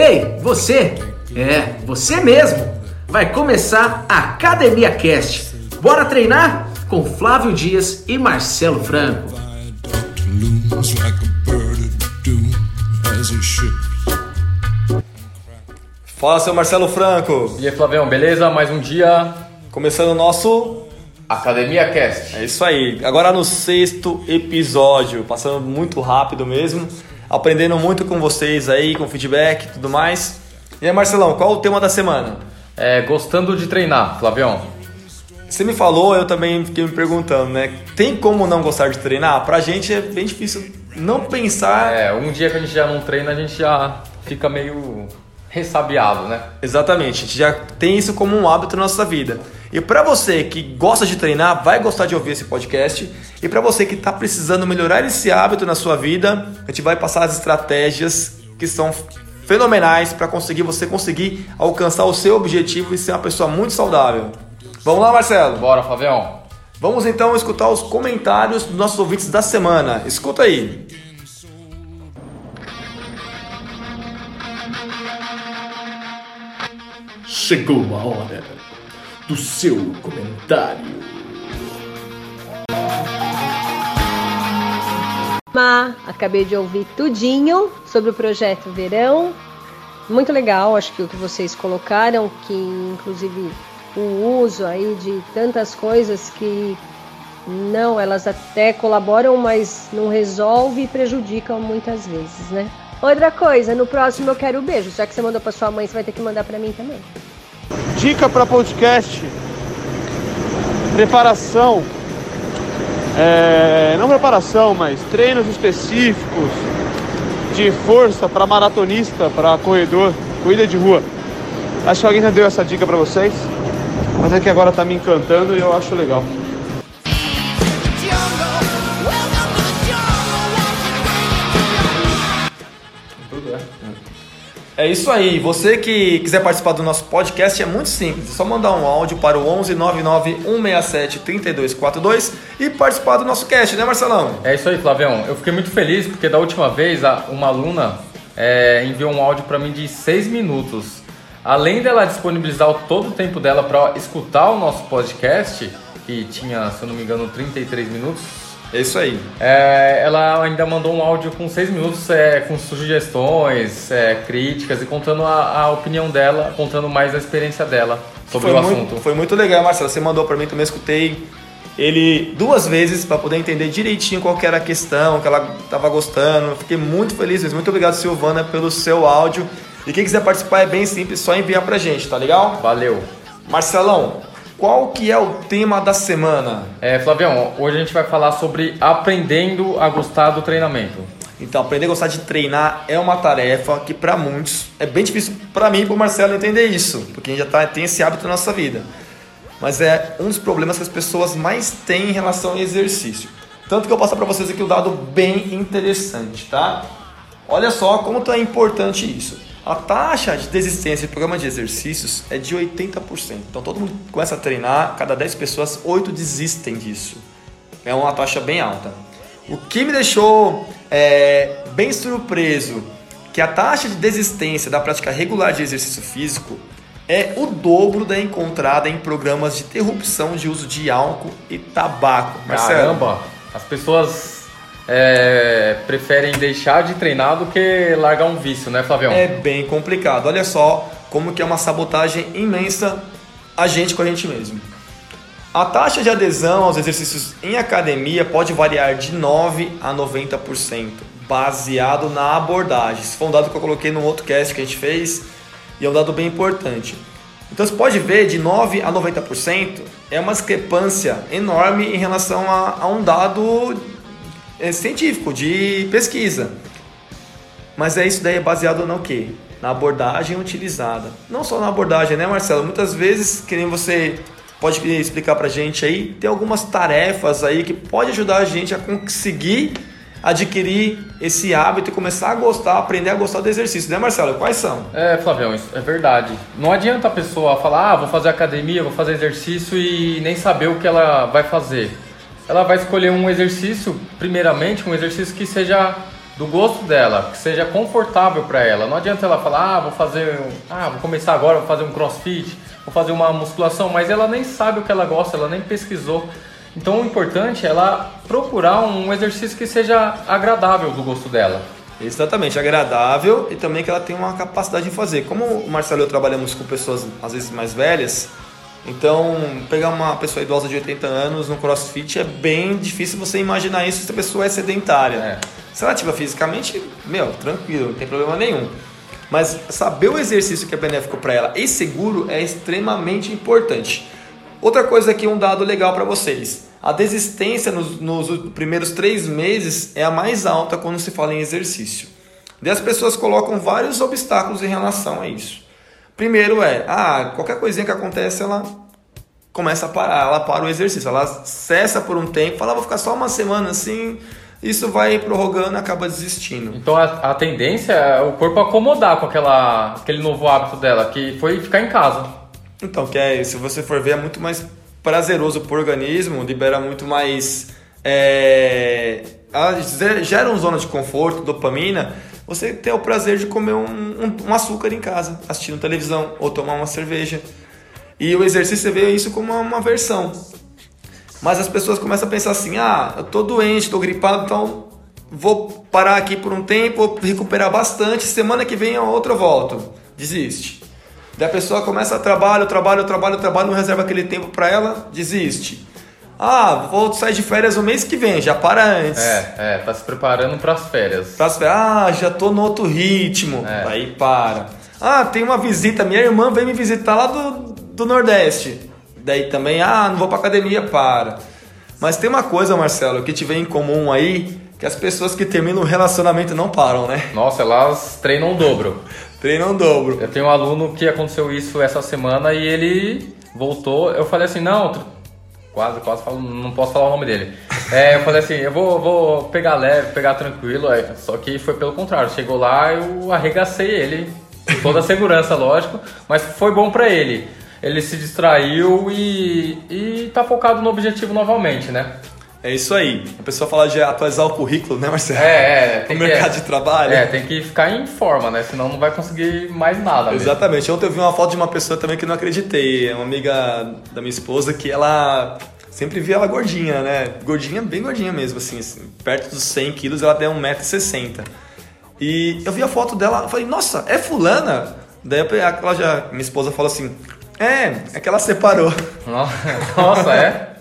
Ei, você! É, você mesmo! Vai começar a Academia Cast. Bora treinar? Com Flávio Dias e Marcelo Franco. Fala, seu Marcelo Franco. E aí, Flavião, beleza? Mais um dia. Começando o nosso. Academia Cast. É isso aí. Agora no sexto episódio. Passando muito rápido mesmo. Aprendendo muito com vocês aí, com feedback e tudo mais. E aí, Marcelão, qual o tema da semana? É, gostando de treinar, Flavião. Você me falou, eu também fiquei me perguntando, né? Tem como não gostar de treinar? Pra gente é bem difícil não pensar. É, um dia que a gente já não treina, a gente já fica meio ressabiado, né? Exatamente, a gente já tem isso como um hábito na nossa vida. E para você que gosta de treinar, vai gostar de ouvir esse podcast. E para você que está precisando melhorar esse hábito na sua vida, a gente vai passar as estratégias que são fenomenais para conseguir você conseguir alcançar o seu objetivo e ser uma pessoa muito saudável. Vamos lá, Marcelo? Bora, Flavião. Vamos então escutar os comentários dos nossos ouvintes da semana. Escuta aí. Chegou a hora do seu comentário. Ma, acabei de ouvir tudinho sobre o projeto Verão. Muito legal, acho que o que vocês colocaram, que inclusive o uso aí de tantas coisas que não, elas até colaboram, mas não resolve e prejudicam muitas vezes, né? Outra coisa, no próximo eu quero o beijo. Já que você mandou pra sua mãe, você vai ter que mandar pra mim também. Dica para podcast: preparação. É, não preparação, mas treinos específicos de força para maratonista, para corredor, corrida de rua. Acho que alguém já deu essa dica para vocês, mas é que agora tá me encantando e eu acho legal. É isso aí. Você que quiser participar do nosso podcast é muito simples. É só mandar um áudio para o 11 99 167 3242 e participar do nosso cast, né, Marcelão? É isso aí, Flavião. Eu fiquei muito feliz porque da última vez uma aluna é, enviou um áudio para mim de 6 minutos. Além dela disponibilizar todo o tempo dela para escutar o nosso podcast, que tinha, se eu não me engano, 33 minutos, É isso aí. É, ela ainda mandou um áudio com seis minutos é, com sugestões, é, críticas e contando a, a opinião dela, contando mais a experiência dela sobre foi o muito, assunto. Foi muito legal, Marcelo. Você mandou para mim, também escutei ele duas vezes para poder entender direitinho qual era a questão, que ela estava gostando. Fiquei muito feliz mesmo. Muito obrigado, Silvana, pelo seu áudio. E quem quiser participar é bem simples, só enviar pra gente, tá legal? Valeu. Marcelão, qual que é o tema da semana? É, Flavião, hoje a gente vai falar sobre aprendendo a gostar do treinamento. Então, aprender a gostar de treinar é uma tarefa que para muitos é bem difícil para mim e para Marcelo entender isso, porque a gente já tá, tem esse hábito na nossa vida. Mas é um dos problemas que as pessoas mais têm em relação ao exercício. Tanto que eu vou passar para vocês aqui um dado bem interessante, tá? Olha só como é importante isso. A taxa de desistência de programa de exercícios é de 80%. Então todo mundo começa a treinar, cada 10 pessoas, 8 desistem disso. É uma taxa bem alta. O que me deixou é, bem surpreso que a taxa de desistência da prática regular de exercício físico é o dobro da encontrada em programas de interrupção de uso de álcool e tabaco. Marcelo, Caramba, as pessoas é, preferem deixar de treinar do que largar um vício, né, Flavião? É bem complicado. Olha só como que é uma sabotagem imensa a gente com a gente mesmo. A taxa de adesão aos exercícios em academia pode variar de 9 a 90%, baseado na abordagem. Esse foi um dado que eu coloquei no outro cast que a gente fez e é um dado bem importante. Então você pode ver de 9 a 90% é uma discrepância enorme em relação a, a um dado científico, de pesquisa. Mas é isso daí é baseado no quê? Na abordagem utilizada. Não só na abordagem, né, Marcelo? Muitas vezes, que nem você pode explicar pra gente aí, tem algumas tarefas aí que pode ajudar a gente a conseguir adquirir esse hábito e começar a gostar, aprender a gostar do exercício, né, Marcelo? Quais são? É, Flavião, isso é verdade. Não adianta a pessoa falar, ah, vou fazer academia, vou fazer exercício e nem saber o que ela vai fazer. Ela vai escolher um exercício, primeiramente, um exercício que seja do gosto dela, que seja confortável para ela. Não adianta ela falar, ah, vou fazer, ah, vou começar agora, vou fazer um crossfit, vou fazer uma musculação, mas ela nem sabe o que ela gosta, ela nem pesquisou. Então o importante é ela procurar um exercício que seja agradável do gosto dela. Exatamente, agradável e também que ela tenha uma capacidade de fazer. Como o Marcelo e eu trabalhamos com pessoas às vezes mais velhas, então pegar uma pessoa idosa de 80 anos no crossfit é bem difícil você imaginar isso se a pessoa é sedentária. É. Se ela ativa fisicamente, meu, tranquilo, não tem problema nenhum. Mas saber o exercício que é benéfico para ela e seguro é extremamente importante. Outra coisa aqui, um dado legal para vocês. A desistência nos, nos, primeiros três meses é a mais alta quando se fala em exercício. E as pessoas colocam vários obstáculos em relação a isso. Primeiro é, ah, qualquer coisinha que acontece, ela começa a parar, ela para o exercício, ela cessa por um tempo, fala, ah, vou ficar só uma semana assim, isso vai prorrogando e acaba desistindo. Então a, a, tendência é o corpo acomodar com aquela, aquele novo hábito dela, que foi ficar em casa. Então, que é, se você for ver, é muito mais prazeroso para o organismo, libera muito mais. É, gera uma zona de conforto, dopamina. Você ter o prazer de comer um, um, um, açúcar em casa, assistindo televisão ou tomar uma cerveja. E o exercício você vê isso como uma, uma versão. Mas as pessoas começam a pensar assim: ah, eu tô doente, tô gripado, então vou parar aqui por um tempo, recuperar bastante, semana que vem a outra eu volto. Desiste. Daí a pessoa começa a trabalho, trabalho, trabalho, trabalho, não reserva aquele tempo para ela, desiste. Ah, vou sair de férias o mês que vem, já para antes. É, é, tá se preparando para as férias. Pras férias. Ah, já tô no outro ritmo. É. Aí para. Ah, tem uma visita, minha irmã veio me visitar lá do, do Nordeste. Daí também, ah, não vou pra academia, para. Mas tem uma coisa, Marcelo, que te vem em comum aí, que as pessoas que terminam o relacionamento não param, né? Nossa, elas treinam o dobro. treinam o dobro. Eu tenho um aluno que aconteceu isso essa semana e ele voltou. Eu falei assim, não, quase, quase falo, não posso falar o nome dele. É, eu falei assim, eu vou, vou pegar leve, pegar tranquilo. Só que foi pelo contrário. Chegou lá, eu arregacei ele, toda a segurança, lógico, mas foi bom para ele. Ele se distraiu e, e tá focado no objetivo novamente, né? É isso aí. A pessoa fala de atualizar o currículo, né, Marcelo? É, é. o mercado de trabalho. É, tem que ficar em forma, né? Senão não vai conseguir mais nada. Exatamente. Mesmo. Ontem eu vi uma foto de uma pessoa também que não acreditei. É uma amiga da minha esposa que ela sempre via ela gordinha, né? Gordinha, bem gordinha mesmo, assim. assim perto dos 100 quilos, ela tem 1,60m. E eu vi a foto dela, falei, nossa, é fulana? Daí ela já, minha esposa falou assim, é, é que ela separou. Nossa, é?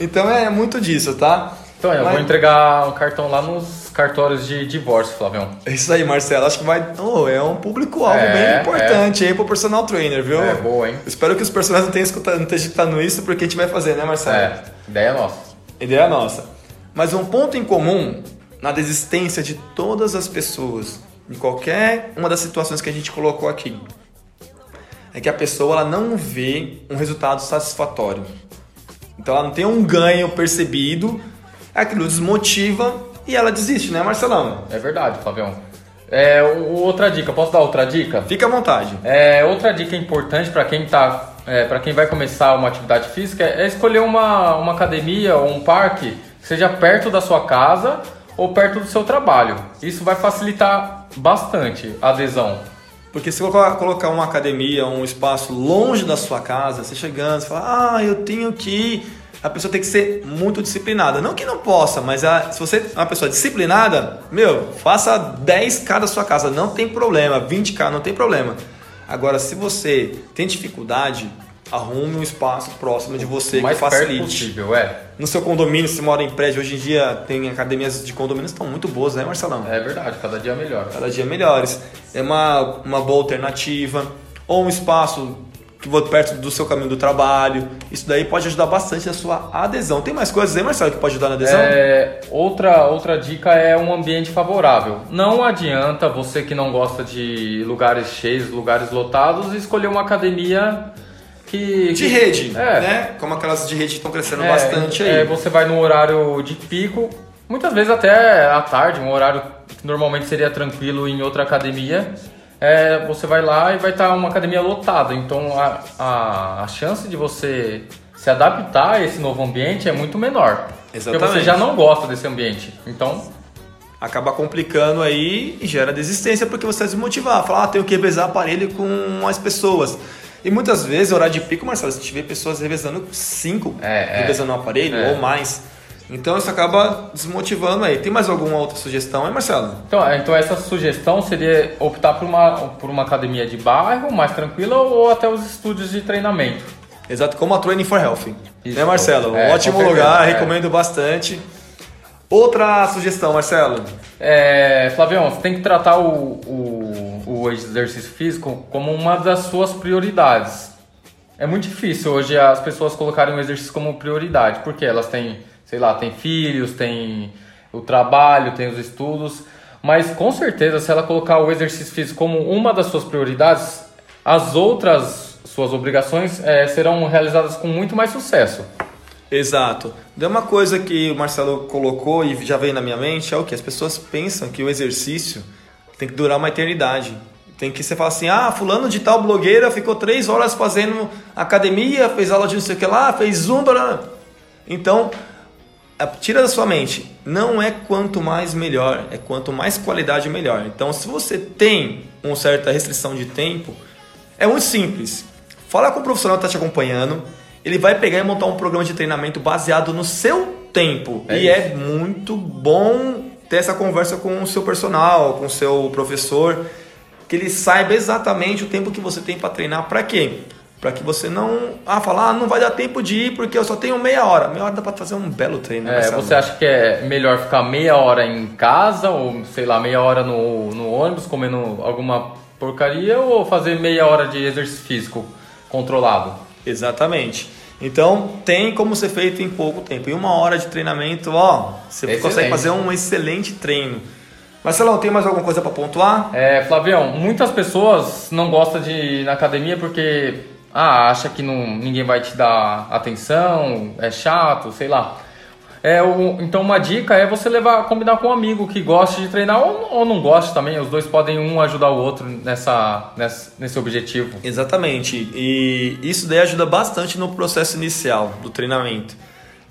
Então é muito disso, tá? Então, eu Mas... vou entregar o cartão lá nos cartórios de divórcio, Flavião. É isso aí, Marcelo. Acho que vai. Oh, é um público-alvo é, bem importante é. aí pro personal trainer, viu? É, boa, hein? Espero que os personagens não tenham escutado, não tenham escutado isso, porque a gente vai fazer, né, Marcelo? É, ideia nossa. Ideia nossa. Mas um ponto em comum na desistência de todas as pessoas, em qualquer uma das situações que a gente colocou aqui, é que a pessoa ela não vê um resultado satisfatório. Então ela não tem um ganho percebido, aquilo desmotiva e ela desiste, né, Marcelão? É verdade, Fabião. É, outra dica, posso dar outra dica? Fica à vontade. É, outra dica importante para quem tá, é, para quem vai começar uma atividade física é escolher uma, uma academia ou um parque que seja perto da sua casa ou perto do seu trabalho. Isso vai facilitar bastante a adesão. Porque se colocar, colocar uma academia, um espaço longe da sua casa, você chegando, você fala, ah, eu tenho que ir. A pessoa tem que ser muito disciplinada. Não que não possa, mas a, se você é uma pessoa disciplinada, meu, faça 10k da sua casa, não tem problema. 20k, não tem problema. Agora, se você tem dificuldade, arrume um espaço próximo de você o mais que facilite. Perto possível, é. No seu condomínio, se mora em prédio, hoje em dia tem academias de condomínios que estão muito boas, né, Marcelão? É verdade, cada dia melhor. Cada dia melhores. É uma, uma boa alternativa. Ou um espaço que perto do seu caminho do trabalho. Isso daí pode ajudar bastante na sua adesão. Tem mais coisas aí, Marcelo, que pode ajudar na adesão? É, outra, outra dica é um ambiente favorável. Não adianta você que não gosta de lugares cheios, lugares lotados, escolher uma academia que, de rede, é, né? Como aquelas de rede que estão crescendo é, bastante aí. É, você vai no horário de pico, muitas vezes até à tarde, um horário que normalmente seria tranquilo em outra academia. É, você vai lá e vai estar uma academia lotada. Então a, a, a chance de você se adaptar a esse novo ambiente é muito menor. Exatamente. Porque você já não gosta desse ambiente. Então acaba complicando aí e gera desistência porque você vai desmotivar. Falar, ah, tenho que revezar aparelho com mais pessoas. E muitas vezes, horário de pico, Marcelo, a gente vê pessoas revezando cinco, É, é. revezando o aparelho É. ou mais. Então isso acaba desmotivando aí. Tem mais alguma outra sugestão aí, Marcelo? Então, é, então essa sugestão seria optar por uma, por uma academia de bairro, mais tranquila, ou até os estúdios de treinamento. Exato, como a Training for Health. Isso. né, Marcelo? É, um ótimo com certeza, lugar, é. recomendo bastante. Outra sugestão, Marcelo. É, Flavião, você tem que tratar o, o, o exercício físico como uma das suas prioridades. É muito difícil hoje as pessoas colocarem o exercício como prioridade, porque elas têm, sei lá, têm filhos, têm o trabalho, têm os estudos, mas com certeza se ela colocar o exercício físico como uma das suas prioridades, as outras suas obrigações eh, serão realizadas com muito mais sucesso. Exato. Deu uma coisa que o Marcelo colocou e já veio na minha mente é o que as pessoas pensam que o exercício tem que durar uma eternidade. Tem que você falar assim, ah, fulano de tal blogueira ficou três horas fazendo academia, fez aula de não sei o que lá, fez um, blá. então tira da sua mente, não é quanto mais melhor, é quanto mais qualidade melhor. Então, se você tem uma certa restrição de tempo, é muito simples. Fala com o profissional que está te acompanhando, ele vai pegar e montar um programa de treinamento baseado no seu tempo. É e isso. é muito bom ter essa conversa com o seu personal, com o seu professor, que ele saiba exatamente o tempo que você tem para treinar. Para quê? Para que você não ah, falar, ah, não vai dar tempo de ir porque eu só tenho meia hora. Meia hora dá para fazer um belo treino. né, É, Marcelo? você acha que é melhor ficar meia hora em casa, ou sei lá, meia hora no, no ônibus comendo alguma porcaria, ou fazer meia hora de exercício físico controlado? Exatamente. Então tem como ser feito em pouco tempo. Em uma hora de treinamento, ó, você Excelente. consegue fazer um excelente treino. Marcelão, tem mais alguma coisa para pontuar? É, Flavião, muitas pessoas não gostam de ir na academia porque ah, acha que não, ninguém vai te dar atenção, é chato, sei lá. É, o- então uma dica é você levar, combinar com um amigo que goste de treinar ou, ou não goste também. Os dois podem um ajudar o outro nessa, nessa, nesse objetivo. Exatamente. E isso daí ajuda bastante no processo inicial do treinamento.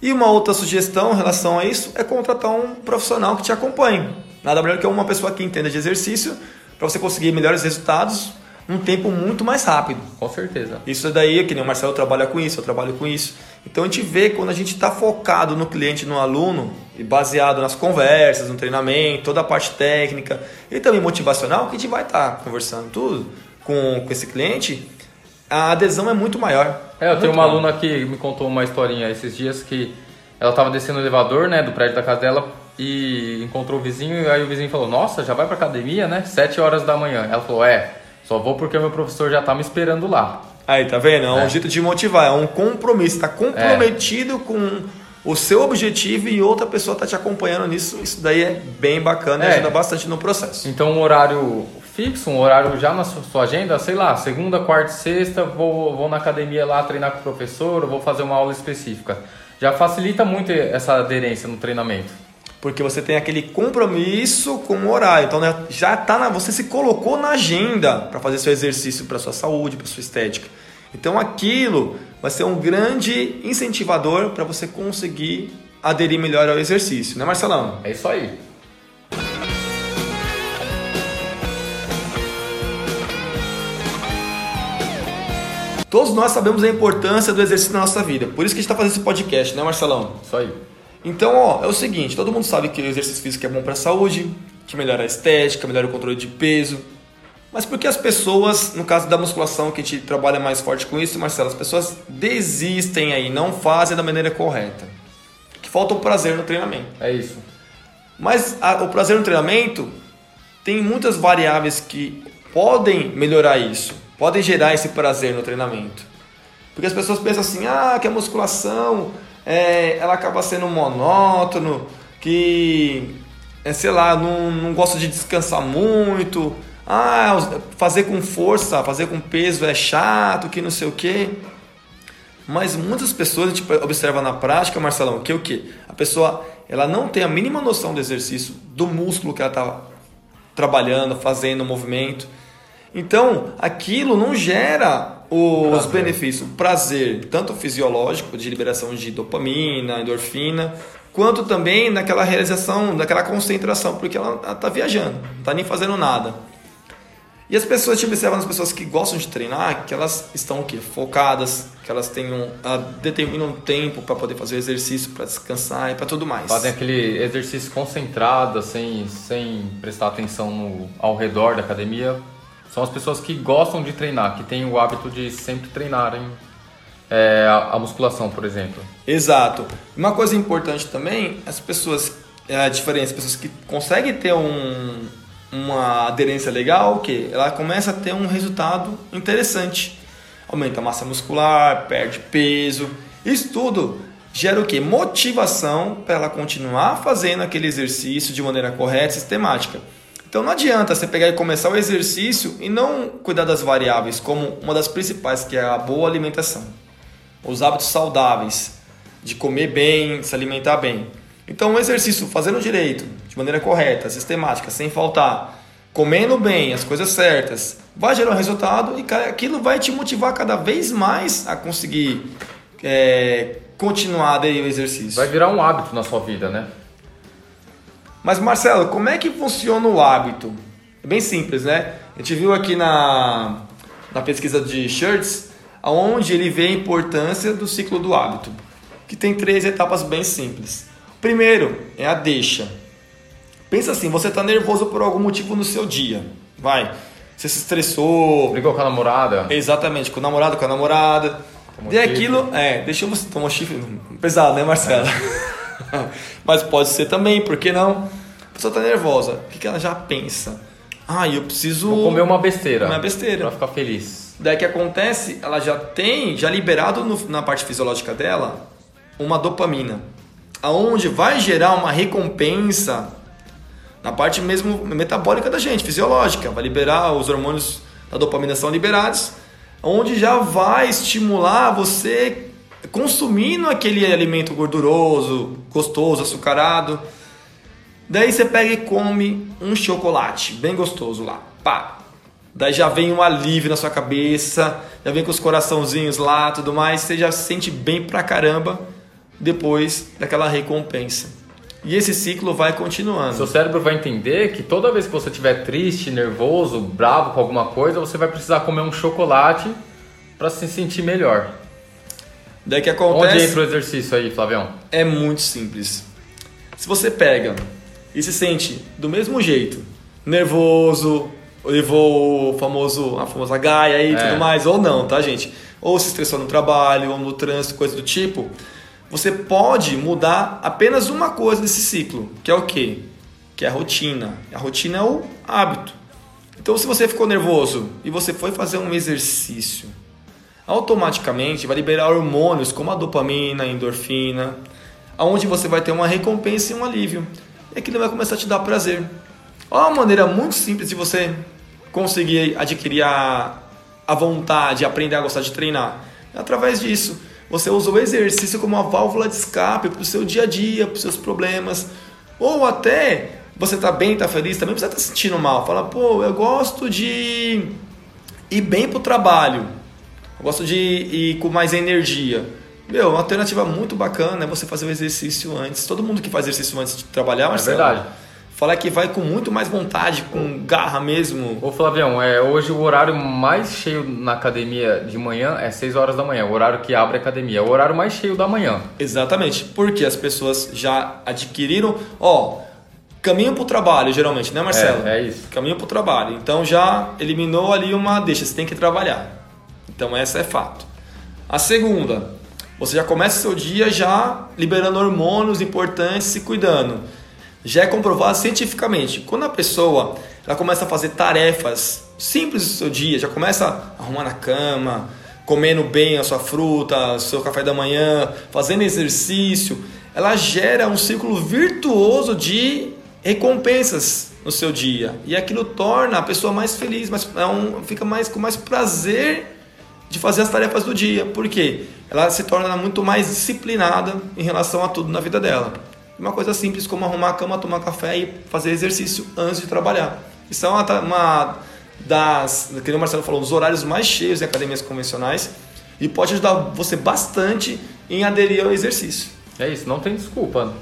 E uma outra sugestão em relação a isso é contratar um profissional que te acompanhe. Nada melhor que uma pessoa que entenda de exercício para você conseguir melhores resultados num tempo muito mais rápido. Com certeza. Isso daí, que nem o Marcelo trabalha com isso, eu trabalho com isso. Então a gente vê quando a gente está focado no cliente, no aluno, e baseado nas conversas, no treinamento, toda a parte técnica e também motivacional, que a gente vai estar conversando tudo com, com esse cliente, a adesão é muito maior. É, eu tenho uma maior. aluna que me contou uma historinha esses dias que ela tava descendo o elevador, né, do prédio da casa dela e encontrou o vizinho e aí o vizinho falou: "Nossa, já vai pra academia, né? Sete horas da manhã". Ela falou: "É, só vou porque o meu professor já tá me esperando lá". Aí, tá vendo? É um É. jeito de motivar, é um compromisso. Está comprometido com o seu objetivo e outra pessoa está te acompanhando nisso. Isso daí é bem bacana e É. ajuda bastante no processo. Então um horário fixo, um horário já na sua agenda, sei lá, segunda, quarta sexta, vou, vou na academia lá treinar com o professor, ou vou fazer uma aula específica. Já facilita muito essa aderência no treinamento. Porque você tem aquele compromisso com o horário. Então né, já tá na, você se colocou na agenda para fazer seu exercício para sua saúde, para sua estética. Então aquilo vai ser um grande incentivador para você conseguir aderir melhor ao exercício, né, Marcelão? É isso aí. Todos nós sabemos a importância do exercício na nossa vida. Por isso que a gente está fazendo esse podcast, né, Marcelão? Isso aí. Então, ó, é o seguinte, todo mundo sabe que o exercício físico é bom para a saúde, que melhora a estética, melhora o controle de peso. Mas por que as pessoas, no caso da musculação, que a gente trabalha mais forte com isso, Marcelo, as pessoas desistem aí, não fazem da maneira correta? Que falta o prazer no treinamento. É isso. Mas a- o prazer no treinamento tem muitas variáveis que podem melhorar isso, podem gerar esse prazer no treinamento. Porque as pessoas pensam assim, ah, que a musculação é, ela acaba sendo monótono, que, é, sei lá, não, não gosta de descansar muito, ah, fazer com força, fazer com peso é chato, que não sei o quê. Mas muitas pessoas a gente observa na prática, Marcelão, que é o que? A pessoa ela não tem a mínima noção do exercício, do músculo que ela está trabalhando, fazendo o movimento. Então, aquilo não gera os Prazer. benefícios, o prazer, tanto fisiológico, de liberação de dopamina, endorfina, quanto também naquela realização, naquela concentração, porque ela está viajando, não está nem fazendo nada. E as pessoas, a gente observa nas pessoas que gostam de treinar, que elas estão o quê? Focadas, que elas tenham, ah, determinam tempo para poder fazer o exercício, para descansar e para tudo mais. Fazem aquele exercício concentrado, sem, sem prestar atenção no, ao redor da academia. São as pessoas que gostam de treinar, que têm o hábito de sempre treinarem é, a, musculação, por exemplo. Exato. Uma coisa importante também, as pessoas, é a diferença, as pessoas que conseguem ter um, uma aderência legal, que ela começa a ter um resultado interessante. Aumenta a massa muscular, perde peso. Isso tudo gera o que? Motivação para ela continuar fazendo aquele exercício de maneira correta, sistemática. Então não adianta você pegar e começar o exercício e não cuidar das variáveis, como uma das principais, que é a boa alimentação. Os hábitos saudáveis, de comer bem, se alimentar bem. Então, um exercício fazendo direito, de maneira correta, sistemática, sem faltar, comendo bem, as coisas certas, vai gerar um resultado e aquilo vai te motivar cada vez mais a conseguir é, continuar daí o exercício. Vai virar um hábito na sua vida, né? Mas Marcelo, como é que funciona o hábito? É bem simples, né? A gente viu aqui na, na pesquisa de Shirts, onde ele vê a importância do ciclo do hábito, que tem três etapas bem simples. Primeiro é a deixa. Pensa assim, você está nervoso por algum motivo no seu dia. Vai, você se estressou. Brigou com a namorada? Exatamente, com o namorado, com a namorada. Tomou e aquilo, é, deixa eu tomou chifre pesado, né, Marcelo? Mas pode ser também, por que não? A pessoa tá nervosa, o que, que ela já pensa? Ah, eu preciso Vou comer uma besteira. Uma besteira. Pra ficar feliz. Daí que acontece, ela já tem, já liberado no- na parte fisiológica dela, uma dopamina, aonde vai gerar uma recompensa na parte mesmo metabólica da gente, fisiológica, vai liberar os hormônios da dopamina são liberados, onde já vai estimular você consumindo aquele alimento gorduroso, gostoso, açucarado. Daí você pega e come um chocolate bem gostoso lá. Pá. Daí já vem um alívio na sua cabeça, já vem com os coraçãozinhos lá, tudo mais, você já se sente bem pra caramba depois daquela recompensa. E esse ciclo vai continuando. Seu cérebro vai entender que toda vez que você estiver triste, nervoso, bravo com alguma coisa, você vai precisar comer um chocolate para se sentir melhor. Daí que Onde acontece entra o exercício aí, Flavião? é muito simples. Se você pega e se sente do mesmo jeito, nervoso, levou o famoso, a famosa gaia aí e É. tudo mais, ou não, tá, gente? Ou se estressou no trabalho, ou no trânsito, coisa do tipo, você pode mudar apenas uma coisa desse ciclo, que é o quê? Que é a rotina. A rotina é o hábito. Então, se você ficou nervoso e você foi fazer um exercício, automaticamente vai liberar hormônios como a dopamina, a endorfina, aonde você vai ter uma recompensa e um alívio. E aquilo vai começar a te dar prazer. Olha uma maneira muito simples de você conseguir adquirir a, a vontade, aprender a gostar de treinar. É através disso. Você usa o exercício como uma válvula de escape para o seu dia a dia, para os seus problemas. Ou até você tá bem, tá feliz, também precisa estar se sentindo mal. Fala, pô, eu gosto de ir bem pro trabalho. Eu gosto de ir com mais energia. Meu, uma alternativa muito bacana é você fazer o exercício antes. Todo mundo que faz exercício antes de trabalhar, Marcelo, verdade. fala que vai com muito mais vontade, com garra mesmo. Ô Flavião, é, hoje o horário mais cheio na academia de manhã é 6 horas da manhã, o horário que abre a academia, é o horário mais cheio da manhã. Exatamente, porque as pessoas já adquiriram, ó, caminho pro trabalho, geralmente, né, Marcelo? É, é isso. Caminho pro trabalho. Então já eliminou ali uma deixa, você tem que trabalhar. Então essa é fato. A segunda, você já começa seu dia já liberando hormônios importantes, se cuidando. Já é comprovado cientificamente. Quando a pessoa ela começa a fazer tarefas simples do seu dia, já começa a arrumar na cama, comendo bem a sua fruta, seu café da manhã, fazendo exercício, ela gera um círculo virtuoso de recompensas no seu dia. E aquilo torna a pessoa mais feliz, mais, é um, fica mais com mais prazer de fazer as tarefas do dia. Por quê? Ela se torna muito mais disciplinada em relação a tudo na vida dela. Uma coisa simples como arrumar a cama, tomar café e fazer exercício antes de trabalhar. Isso é uma, uma das, que o Marcelo falou, os horários mais cheios em academias convencionais e pode ajudar você bastante em aderir ao exercício. É isso, não tem desculpa.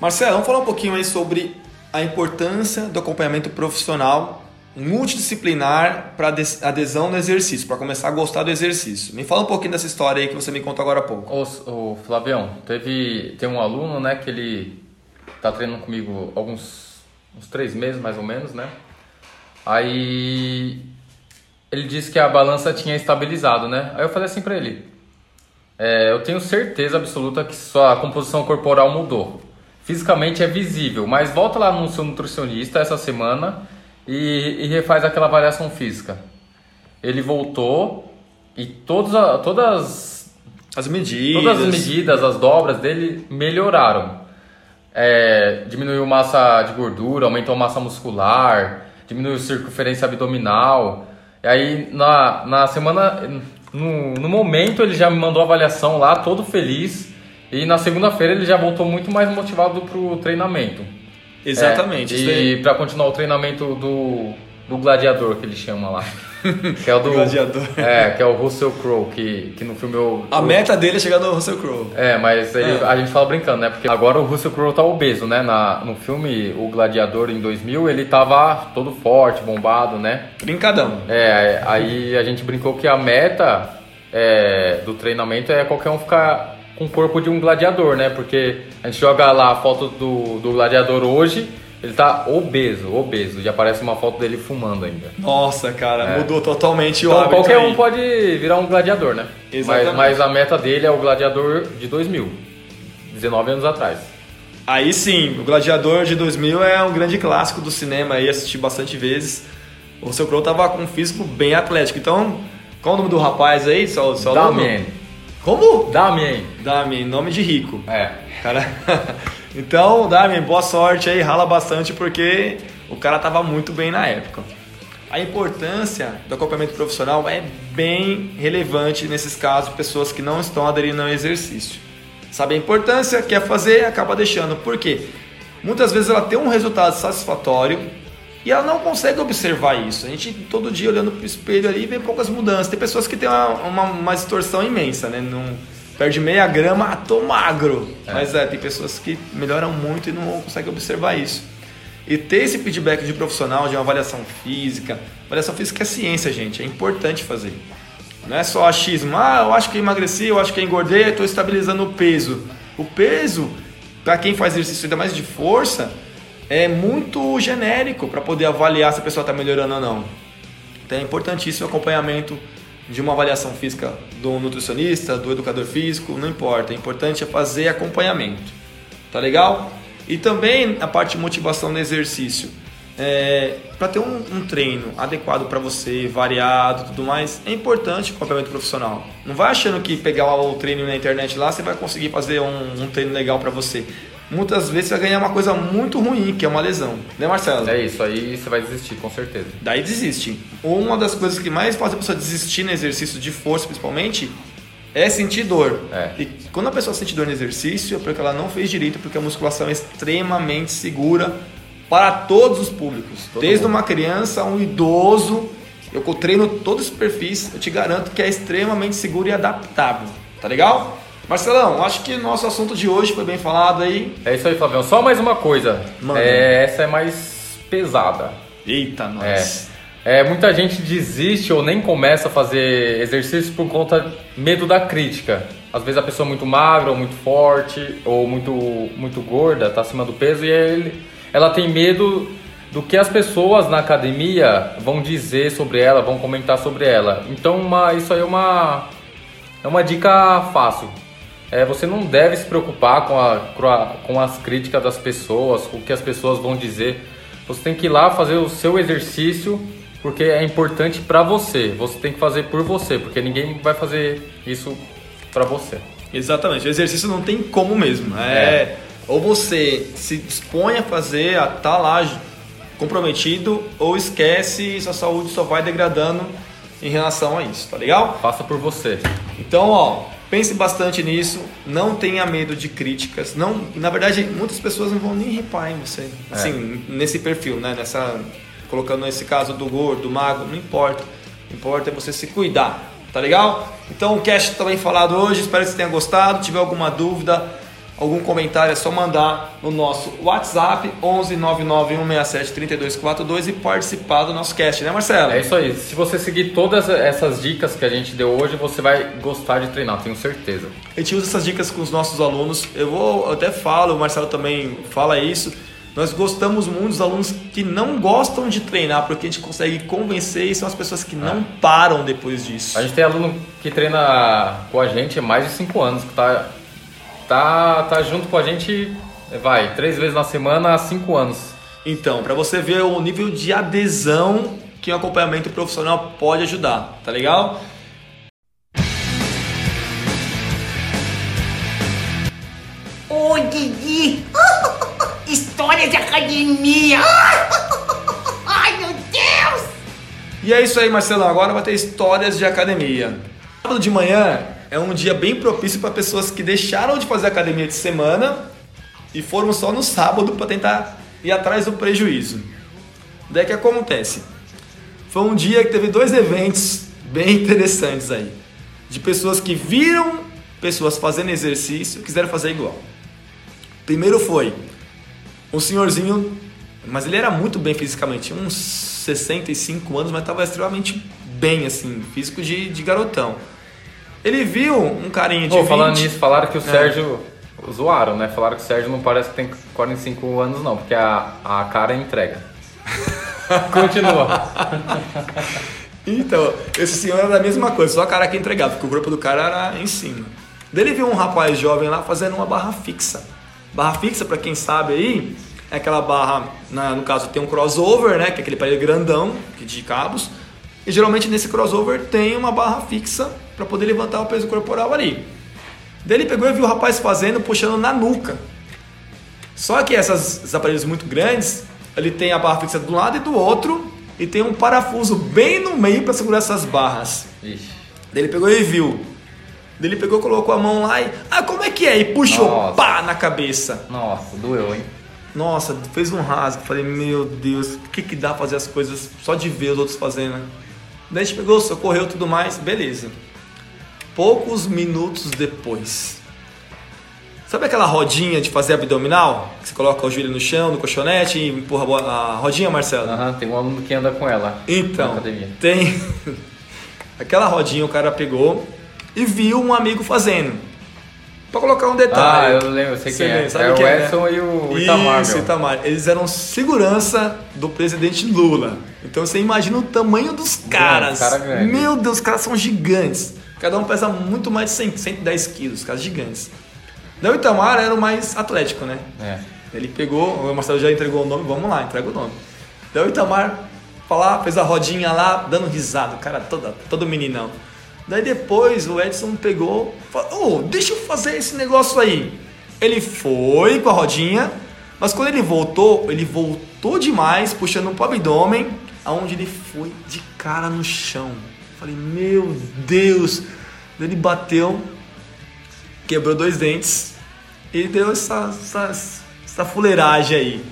Marcelo, vamos falar um pouquinho aí sobre a importância do acompanhamento profissional multidisciplinar para adesão no exercício, para começar a gostar do exercício. Me fala um pouquinho dessa história aí que você me contou agora há pouco. Ô, ô Flavião, teve tem um aluno, né, que ele tá treinando comigo alguns uns três meses mais ou menos, né? Aí ele disse que a balança tinha estabilizado, né? Aí eu falei assim para ele: é, eu tenho certeza absoluta que sua composição corporal mudou. Fisicamente é visível, mas volta lá no seu nutricionista essa semana e, e refaz aquela avaliação física. Ele voltou e todas, todas as medidas, todas as medidas, as dobras dele melhoraram. É, diminuiu massa de gordura, aumentou massa muscular, diminuiu circunferência abdominal. E aí na, na semana, no, no momento ele já me mandou a avaliação lá, todo feliz. E na segunda-feira ele já voltou muito mais motivado para o treinamento. Exatamente. É, e para continuar o treinamento do, do gladiador que ele chama lá. Que é o do. gladiador. É, que é o Russell Crowe, que, que no filme eu. A meta dele é chegar no Russell Crowe. É, mas ele, é. a gente fala brincando, né? Porque agora o Russell Crowe tá obeso, né? Na, no filme O Gladiador em 2000, ele tava todo forte, bombado, né? Brincadão. É, aí a gente brincou que a meta é, do treinamento é qualquer um ficar com o corpo de um gladiador, né? Porque a gente joga lá a foto do, do gladiador hoje, ele tá obeso, obeso. Já aparece uma foto dele fumando ainda. Nossa, cara, é. mudou totalmente então, o hábito qualquer aí. um pode virar um gladiador, né? Exatamente. Mas, mas a meta dele é o gladiador de 2000, 19 anos atrás. Aí sim, o Gladiador de 2000 é um grande clássico do cinema aí, assisti bastante vezes. O seu Crow tava com um físico bem atlético. Então, qual o nome do rapaz aí? Só, só. Como? Damien. Damien, nome de rico. É. Cara. então, Damien, boa sorte aí, rala bastante porque o cara tava muito bem na época. A importância do acompanhamento profissional é bem relevante nesses casos, pessoas que não estão aderindo ao exercício. Sabe a importância, quer fazer, acaba deixando. Por quê? Muitas vezes ela tem um resultado satisfatório, e ela não consegue observar isso. A gente todo dia olhando para o espelho ali vê poucas mudanças. Tem pessoas que têm uma, uma, uma distorção imensa, né? Não, perde meia grama, ah, tô magro. É. Mas é, tem pessoas que melhoram muito e não conseguem observar isso. E ter esse feedback de profissional, de uma avaliação física. Avaliação física é ciência, gente. É importante fazer. Não é só achismo. Ah, eu acho que emagreci, eu acho que engordei, estou estabilizando o peso. O peso, para quem faz exercício ainda mais de força, é muito genérico para poder avaliar se a pessoa está melhorando ou não. Então é importantíssimo o acompanhamento de uma avaliação física do nutricionista, do educador físico, não importa. O importante é fazer acompanhamento. Tá legal? E também a parte de motivação no exercício. É, para ter um, um, treino adequado para você, variado tudo mais, é importante o acompanhamento profissional. Não vai achando que pegar o treino na internet lá você vai conseguir fazer um, um treino legal para você muitas vezes você vai ganhar uma coisa muito ruim, que é uma lesão. Né, Marcelo? É isso, aí você vai desistir, com certeza. Daí desiste. Uma das coisas que mais faz a pessoa desistir no exercício de força, principalmente, é sentir dor. É. E quando a pessoa sente dor no exercício, é porque ela não fez direito, porque a musculação é extremamente segura para todos os públicos. Todo Desde mundo. uma criança a um idoso. Eu treino todos os perfis, eu te garanto que é extremamente seguro e adaptável. Tá legal? Marcelão, acho que nosso assunto de hoje foi bem falado aí. É isso aí, Flavião. Só mais uma coisa. É, essa é mais pesada. Eita, nós. É, é, muita gente desiste ou nem começa a fazer exercício por conta medo da crítica. Às vezes a pessoa é muito magra, ou muito forte, ou muito, muito gorda, está acima do peso, e ele, ela tem medo do que as pessoas na academia vão dizer sobre ela, vão comentar sobre ela. Então uma, isso aí é uma, é uma dica fácil é, você não deve se preocupar com, a, com as críticas das pessoas, com o que as pessoas vão dizer. Você tem que ir lá fazer o seu exercício porque é importante para você. Você tem que fazer por você, porque ninguém vai fazer isso para você. Exatamente. O exercício não tem como mesmo. É, é. ou você se dispõe a fazer, a estar tá lá comprometido, ou esquece e sua saúde só vai degradando em relação a isso, tá legal? Faça por você. Então, ó, Pense bastante nisso, não tenha medo de críticas. Não, na verdade, muitas pessoas não vão nem reparar em você, assim, é. nesse perfil, né? Nessa colocando nesse caso do gordo, do magro, não importa. O importa é você se cuidar, tá legal? Então o cast também falado hoje, espero que você tenha gostado. Se tiver alguma dúvida, algum comentário, é só mandar no nosso WhatsApp 11 99167 3242 e participar do nosso cast, né Marcelo? É isso aí. Se você seguir todas essas dicas que a gente deu hoje, você vai gostar de treinar, tenho certeza. A gente usa essas dicas com os nossos alunos. Eu vou, eu até falo, o Marcelo também fala isso. Nós gostamos muito dos alunos que não gostam de treinar, porque a gente consegue convencer e são as pessoas que não param depois disso. A gente tem aluno que treina com a gente há mais de 5 anos, que tá, tá, tá junto com a gente, vai, três vezes na semana há 5 anos. Então, para você ver o nível de adesão que um acompanhamento profissional pode ajudar, tá legal? Ô, Didi! História de academia! Ai, meu Deus! E é isso aí, Marcelão. Agora vai ter histórias de academia. Sábado de manhã é um dia bem propício para pessoas que deixaram de fazer academia de semana e foram só no sábado para tentar ir atrás do prejuízo. Daí que acontece? Foi um dia que teve dois eventos bem interessantes aí. De pessoas que viram pessoas fazendo exercício e quiseram fazer igual. Primeiro foi um senhorzinho, mas ele era muito bem fisicamente, uns 65 anos, mas estava extremamente bem, assim, físico de, de garotão. Ele viu um carinha de Pô, 20... falando nisso, falaram que o É. Sérgio. Zoaram, né? Falaram que o Sérgio não parece que tem 45 anos, não, porque a, a cara entrega. Continua. Então, esse senhor era a mesma coisa, só a cara que entregava, porque o corpo do cara era em cima. Daí ele viu um rapaz jovem lá fazendo uma barra fixa. Barra fixa, pra quem sabe aí, é aquela barra, na- no caso tem um crossover, né, que é aquele aparelho grandão que de cabos. E geralmente nesse crossover tem uma barra fixa para poder levantar o peso corporal ali. Daí ele pegou e viu o rapaz fazendo, puxando na nuca. Só que essas, esses aparelhos muito grandes, ele tem a barra fixa de um lado e do outro, e tem um parafuso bem no meio para segurar essas barras. Ixi. Daí ele pegou e viu. Daí ele pegou, colocou a mão lá e. Ah, como é que é? E puxou, Nossa. pá, na cabeça. Nossa, doeu, hein? Nossa, fez um rasgo. Falei, meu Deus, o que, que dá fazer as coisas só de ver os outros fazendo? né? Daí a gente pegou, socorreu tudo mais, beleza. Poucos minutos depois. Sabe aquela rodinha de fazer abdominal? Que você coloca o joelho no chão, no colchonete e empurra a rodinha, Marcelo? Aham, tem um aluno que anda com ela. Então, tem aquela rodinha o cara pegou e viu um amigo fazendo. Pra colocar um Ah, detalhe. eu lembro, eu sei quem é. sabe é o quem né? Edson e o Itamar, Isso, meu. Itamar. Eles eram segurança do presidente Lula. Então você imagina o tamanho dos caras. cara. Meu Deus, os caras são gigantes. Cada um pesa muito mais de 100, 110 quilos, caras gigantes. Daí o Itamar era o mais atlético, né? É. Ele pegou, o Marcelo já entregou o nome, vamos lá, entrega o nome. Daí o Itamar falar, fez a rodinha lá, dando risada, o cara todo, todo meninão. Daí depois o Edson pegou, falou, oh, deixa eu fazer esse negócio aí. Ele foi com a rodinha, mas quando ele voltou, ele voltou demais, puxando pro abdômen, aonde ele foi de cara no chão. Falei, meu Deus! Ele bateu, quebrou dois dentes e deu essa, essa, essa fuleiragem aí.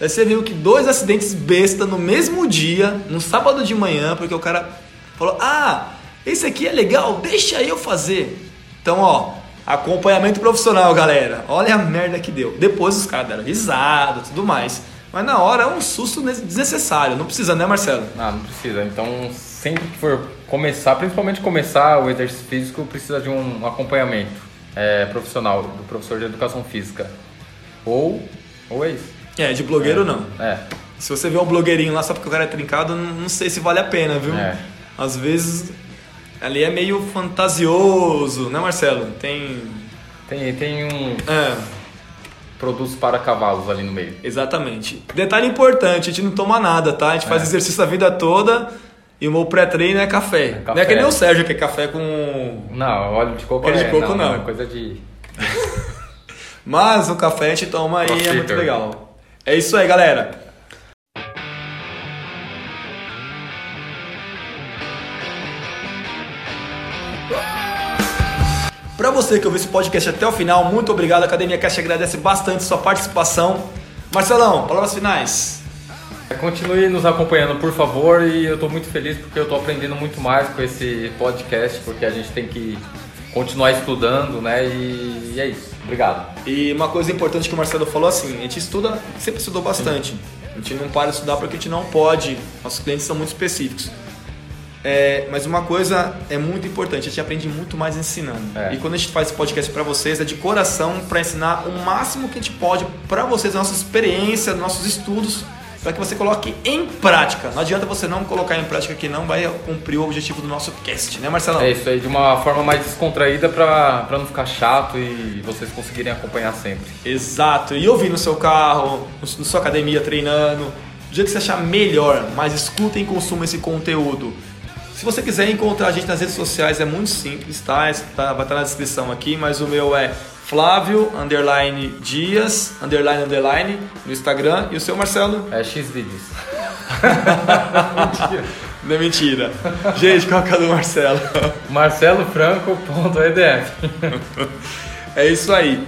Daí você viu que dois acidentes besta no mesmo dia, no sábado de manhã, porque o cara falou: Ah, esse aqui é legal, deixa eu fazer. Então, ó, acompanhamento profissional, galera. Olha a merda que deu. Depois os caras deram risada tudo mais. Mas na hora é um susto desnecessário. Não precisa, né, Marcelo? Ah, não precisa. Então, sempre que for começar, principalmente começar o exercício físico, precisa de um acompanhamento é, profissional, do professor de educação física. Ou, ou é isso. É, de blogueiro não. É. Se você vê um blogueirinho lá só porque o cara é trincado, não, sei se vale a pena, viu? É. Às vezes ali é meio fantasioso, né, Marcelo? Tem. Tem, tem um É, produtos para cavalos ali no meio. exatamente. Detalhe importante: a gente não toma nada, tá? A gente faz É. exercício a vida toda e o meu pré-treino é café. Não é café. que nem o Sérgio, que é café com. Não, óleo de coco Óleo de é- coco não. é coisa de. Mas o café a gente toma aí, é muito legal. É isso aí, galera. Pra você que ouviu esse podcast até o final, muito obrigado. A Academia Cast agradece bastante sua participação. Marcelão, palavras finais. Continue nos acompanhando, por favor, e eu estou muito feliz porque eu estou aprendendo muito mais com esse podcast, porque a gente tem que continuar estudando, né? E, e é isso. Obrigado. E uma coisa importante que o Marcelo falou assim, a gente estuda, sempre estudou bastante. A gente não para de estudar porque a gente não pode. Nossos clientes são muito específicos. É, mas uma coisa é muito importante, a gente aprende muito mais ensinando. É. E quando a gente faz esse podcast para vocês, é de coração para ensinar o máximo que a gente pode para vocês, a nossa experiência, nossos estudos, para que você coloque em prática. Não adianta você não colocar em prática que não vai cumprir o objetivo do nosso cast, né, Marcelão? É isso aí, de uma forma mais descontraída para não ficar chato e vocês conseguirem acompanhar sempre. Exato. E ouvir no seu carro, na sua academia, treinando, do jeito que você achar melhor, mas escutem e consumam esse conteúdo. Se você quiser encontrar a gente nas redes sociais, é muito simples, tá? Tá- vai estar na descrição aqui, mas o meu é Flávio, underline Dias, underline, underline, no Instagram. E o seu, Marcelo? É X vídeos. Não é mentira. Gente, qual é o do Marcelo? marcelofranco.edf É isso aí.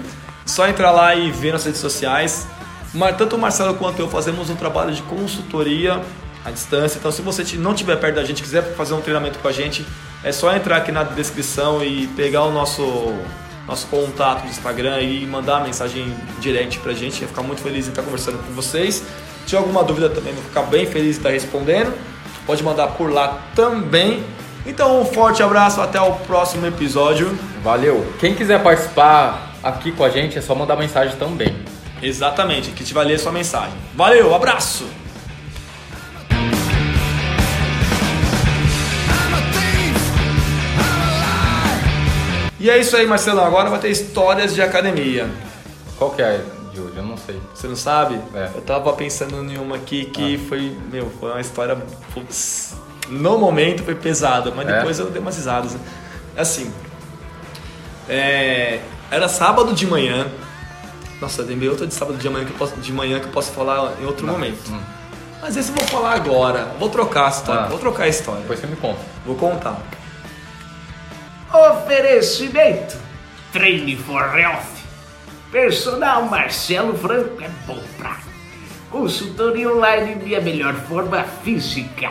Só entrar lá e ver nas redes sociais. Mas tanto o Marcelo quanto eu fazemos um trabalho de consultoria à distância. Então, se você não estiver perto da gente, quiser fazer um treinamento com a gente, é só entrar aqui na descrição e pegar o nosso nosso contato do Instagram e mandar mensagem direct pra gente. Ia ficar muito feliz em estar conversando com vocês. Se tiver alguma dúvida também, vou ficar bem feliz em estar respondendo. Pode mandar por lá também. Então, um forte abraço, até o próximo episódio. Valeu. Quem quiser participar aqui com a gente é só mandar mensagem também. Exatamente, que te vai ler sua mensagem. Valeu, abraço! E é isso aí, Marcelão. Agora vai ter histórias de academia. Qual que é de hoje? Eu não sei. Você não sabe? É. Eu tava pensando em uma aqui que foi, meu, foi uma história, putz, no momento foi pesada, mas É? depois eu dei umas risadas. né? Assim, é, era sábado de manhã. Nossa, lembrei outra de sábado de manhã que eu posso, de manhã que eu posso falar em outro momento. Hum. Mas esse eu vou falar agora. Vou trocar a história. Ah. Vou trocar a história. Depois você me conta. Vou contar. Oferecimento. Treine for health. Personal Marcelo Franco é bom pra. Consultoria online de a melhor forma física.